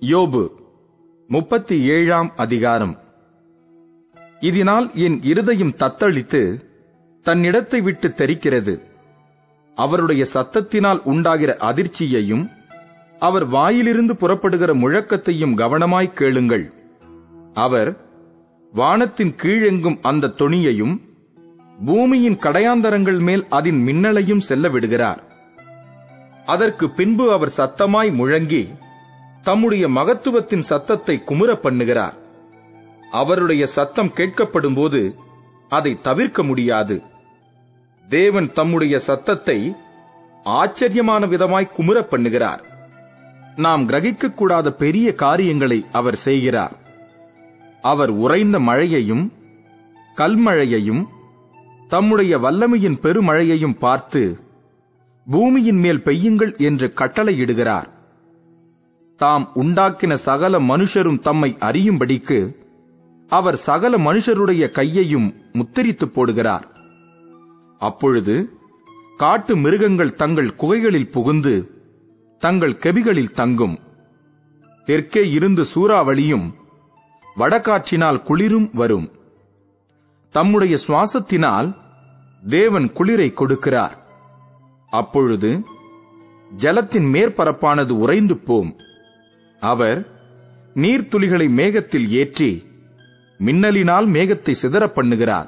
யோபு முப்பத்தி ஏழாம் அதிகாரம். இதனால் என் இருதயம் தத்தளித்து தன்னிடத்தை விட்டு தெரிக்கிறது. அவருடைய சத்தத்தினால் உண்டாகிற அதிர்ச்சியையும் அவர் வாயிலிருந்து புறப்படுகிற முழக்கத்தையும் கவனமாய் கேளுங்கள். அவர் வானத்தின் கீழெங்கும் அந்த தொனியையும் பூமியின் கடையாந்தரங்கள் மேல் அதன் மின்னலையும் செல்ல விடுகிறார். அதற்கு பின்பு அவர் சத்தமாய் முழங்கி தம்முடைய மகத்துவத்தின் சத்தத்தை குமுற பண்ணுகிறார். அவருடைய சத்தம் கேட்கப்படும்போது அதை தவிர்க்க முடியாது. தேவன் தம்முடைய சத்தத்தை ஆச்சரியமான விதமாய் குமுற பண்ணுகிறார். நாம் கிரகிக்கக்கூடாத பெரிய காரியங்களை அவர் செய்கிறார். அவர் உறைந்த மழையையும் கல்மழையையும் தம்முடைய வல்லமையின் பெருமழையையும் பார்த்து பூமியின் மேல் பெய்யுங்கள் என்று கட்டளையிடுகிறார். தாம் உண்டாக்கின சகல மனுஷரும் தம்மை அறியும்படிக்கு அவர் சகல மனுஷருடைய கையையும் முத்திரித்து போடுகிறார். அப்பொழுது காட்டு மிருகங்கள் தங்கள் குகைகளில் புகுந்து தங்கள் கெபிகளில் தங்கும். தெற்கே இருந்து சூறாவளியும் வடகாற்றினால் குளிரும் வரும். தம்முடைய சுவாசத்தினால் தேவன் குளிரை கொடுக்கிறார். அப்பொழுது ஜலத்தின் மேற்பரப்பானது உறைந்து போம். அவர் நீர்த்துளிகளை மேகத்தில் ஏற்றி மின்னலினால் மேகத்தை சிதற பண்ணுகிறார்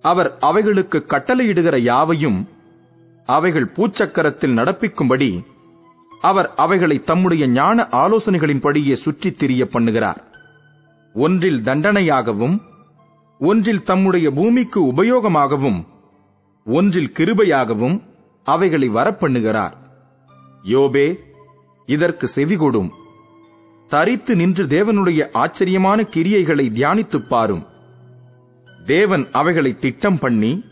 அவர் அவைகளுக்கு கட்டளையிடுகிற யாவையும் அவைகள் பூச்சக்கரத்தில் நடப்பிக்கும்படி அவர் அவைகளை தம்முடைய ஞான ஆலோசனைகளின்படியே சுற்றித் திரிய பண்ணுகிறார். ஒன்றில் தண்டனையாகவும் ஒன்றில் தம்முடைய பூமிக்கு உபயோகமாகவும் ஒன்றில் கிருபையாகவும் அவைகளை வரப்பண்ணுகிறார். யோபே இதற்கு செவிகொடும் தரித்து நின்று தேவனுடைய ஆச்சரியமான கிரியைகளை தியானித்துப் பாரும். தேவன் அவைகளை திட்டம் பண்ணி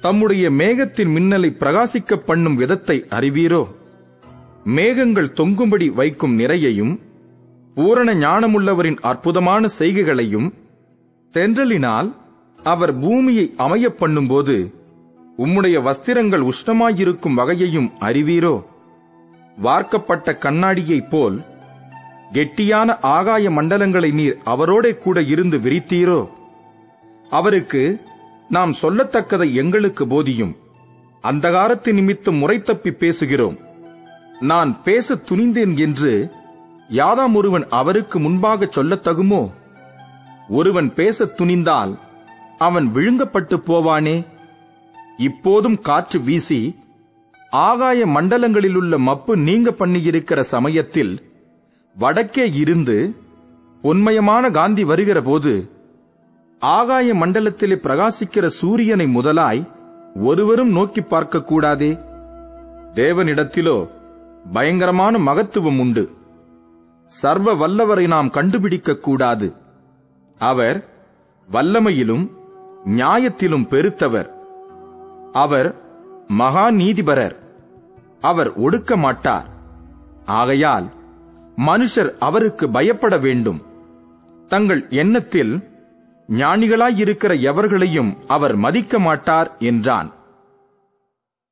தம்முடைய மேகத்தின் மின்னலை பிரகாசிக்க பண்ணும் விதத்தை அறிவீரோ? மேகங்கள் தொங்கும்படி வைக்கும் நிறையையும் பூரண ஞானமுள்ளவரின் அற்புதமான செய்கைகளையும் தென்றலினால் அவர் பூமியை அமையப் பண்ணும்போது உம்முடைய வஸ்திரங்கள் உஷ்ணமாயிருக்கும் வகையையும் அறிவீரோ? வார்க்கப்பட்ட கண்ணாடியைப் போல் கெட்டியான ஆகாய மண்டலங்களை நீர் அவரோடே கூட இருந்து விரித்தீரோ? அவருக்கு நாம் சொல்லத்தக்கதை எங்களுக்கு போதியும். அந்தகாரத்து நிமித்தம் முறை தப்பி பேசுகிறோம். நான் பேச துணிந்தேன் என்று யாதாம் ஒருவன் அவருக்கு முன்பாக சொல்லத்தகுமோ ஒருவன் பேசத் துணிந்தால் அவன் விழுங்கப்பட்டு போவானே? இப்போதும் காற்று வீசி ஆகாய மண்டலங்களிலுள்ள மப்பு நீங்க பண்ணியிருக்கிற சமயத்தில் வடக்கே இருந்து பொன்மயமான காந்தி வருகிற போது ஆகாய மண்டலத்திலே பிரகாசிக்கிற சூரியனை முதலாய் ஒருவரும் நோக்கி பார்க்க கூடாதே. தேவனிடத்திலோ பயங்கரமான மகத்துவம் உண்டு. சர்வ வல்லவரை நாம் கண்டுபிடிக்க கூடாது. அவர் வல்லமையிலும் நியாயத்திலும் பெருத்தவர். அவர் மகா நீதிபரர் அவர் ஒடுக்க மாட்டார் ஆகையால் மனுஷர் அவருக்கு பயப்பட வேண்டும். தங்கள் எண்ணத்தில் ஞானிகளாயிருக்கிற எவர்களையும் அவர் மதிக்க மாட்டார் என்றான்.